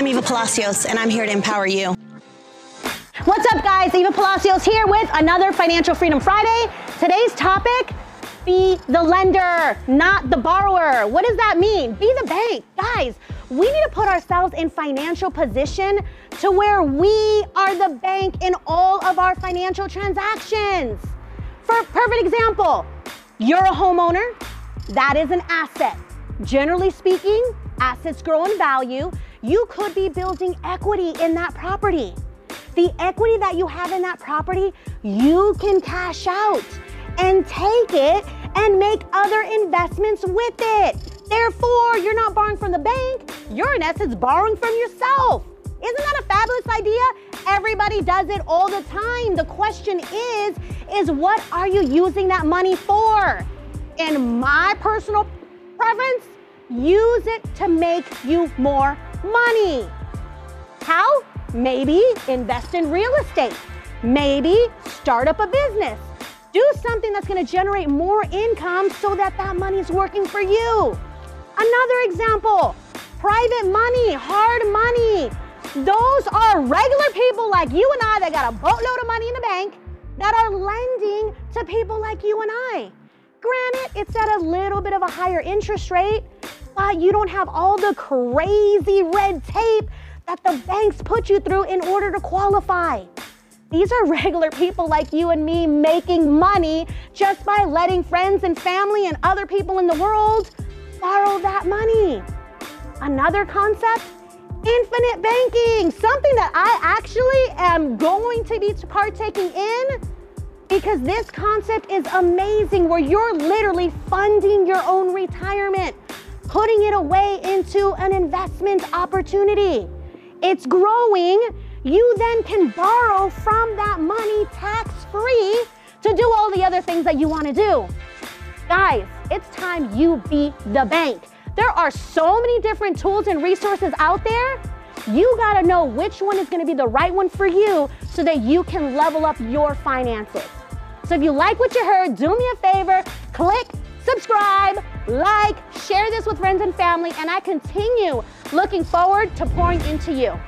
I'm Eva Palacios, and I'm here to empower you. What's up, guys? Eva Palacios here with another Financial Freedom Friday. Today's topic be the lender, not the borrower. What does that mean? Be the bank. Guys, we need to put ourselves in financial position to where we are the bank in all of our financial transactions. For perfect example, you're a homeowner, that is an asset. Generally speaking, assets grow in value. You could be building equity in that property. The equity that you have in that property, you can cash out and take it and make other investments with it. Therefore, you're not borrowing from the bank, you're in essence borrowing from yourself. Isn't that a fabulous idea? Everybody does it all the time. The question is, is what are you using that money for? In my personal preference, use it to make you more money. How? Maybe invest in real estate. Maybe start up a business. Do something that's gonna generate more income so that that money is working for you. Another example, private money, hard money. Those are regular people like you and I that got a boatload of money in the bank that are lending to people like you and I. Granted, it's at a little bit of a higher interest rate, but you don't have all the crazy red tape that the banks put you through in order to qualify. These are regular people like you and me making money just by letting friends and family and other people in the world borrow that money. Another concept infinite banking, something that I actually am going to be partaking in because this concept is amazing where you're literally funding your own retirement, putting it away into an investment opportunity. It's growing. You then can borrow from that money tax free to do all the other things that you want to do. Guys, it's time you be the bank. There are so many different tools and resources out there. You got to know which one is going to be the right one for you so that you can level up your finances. So if you like what you heard, do me a favor, click subscribe, like, share this with friends and family, and I continue looking forward to pouring into you.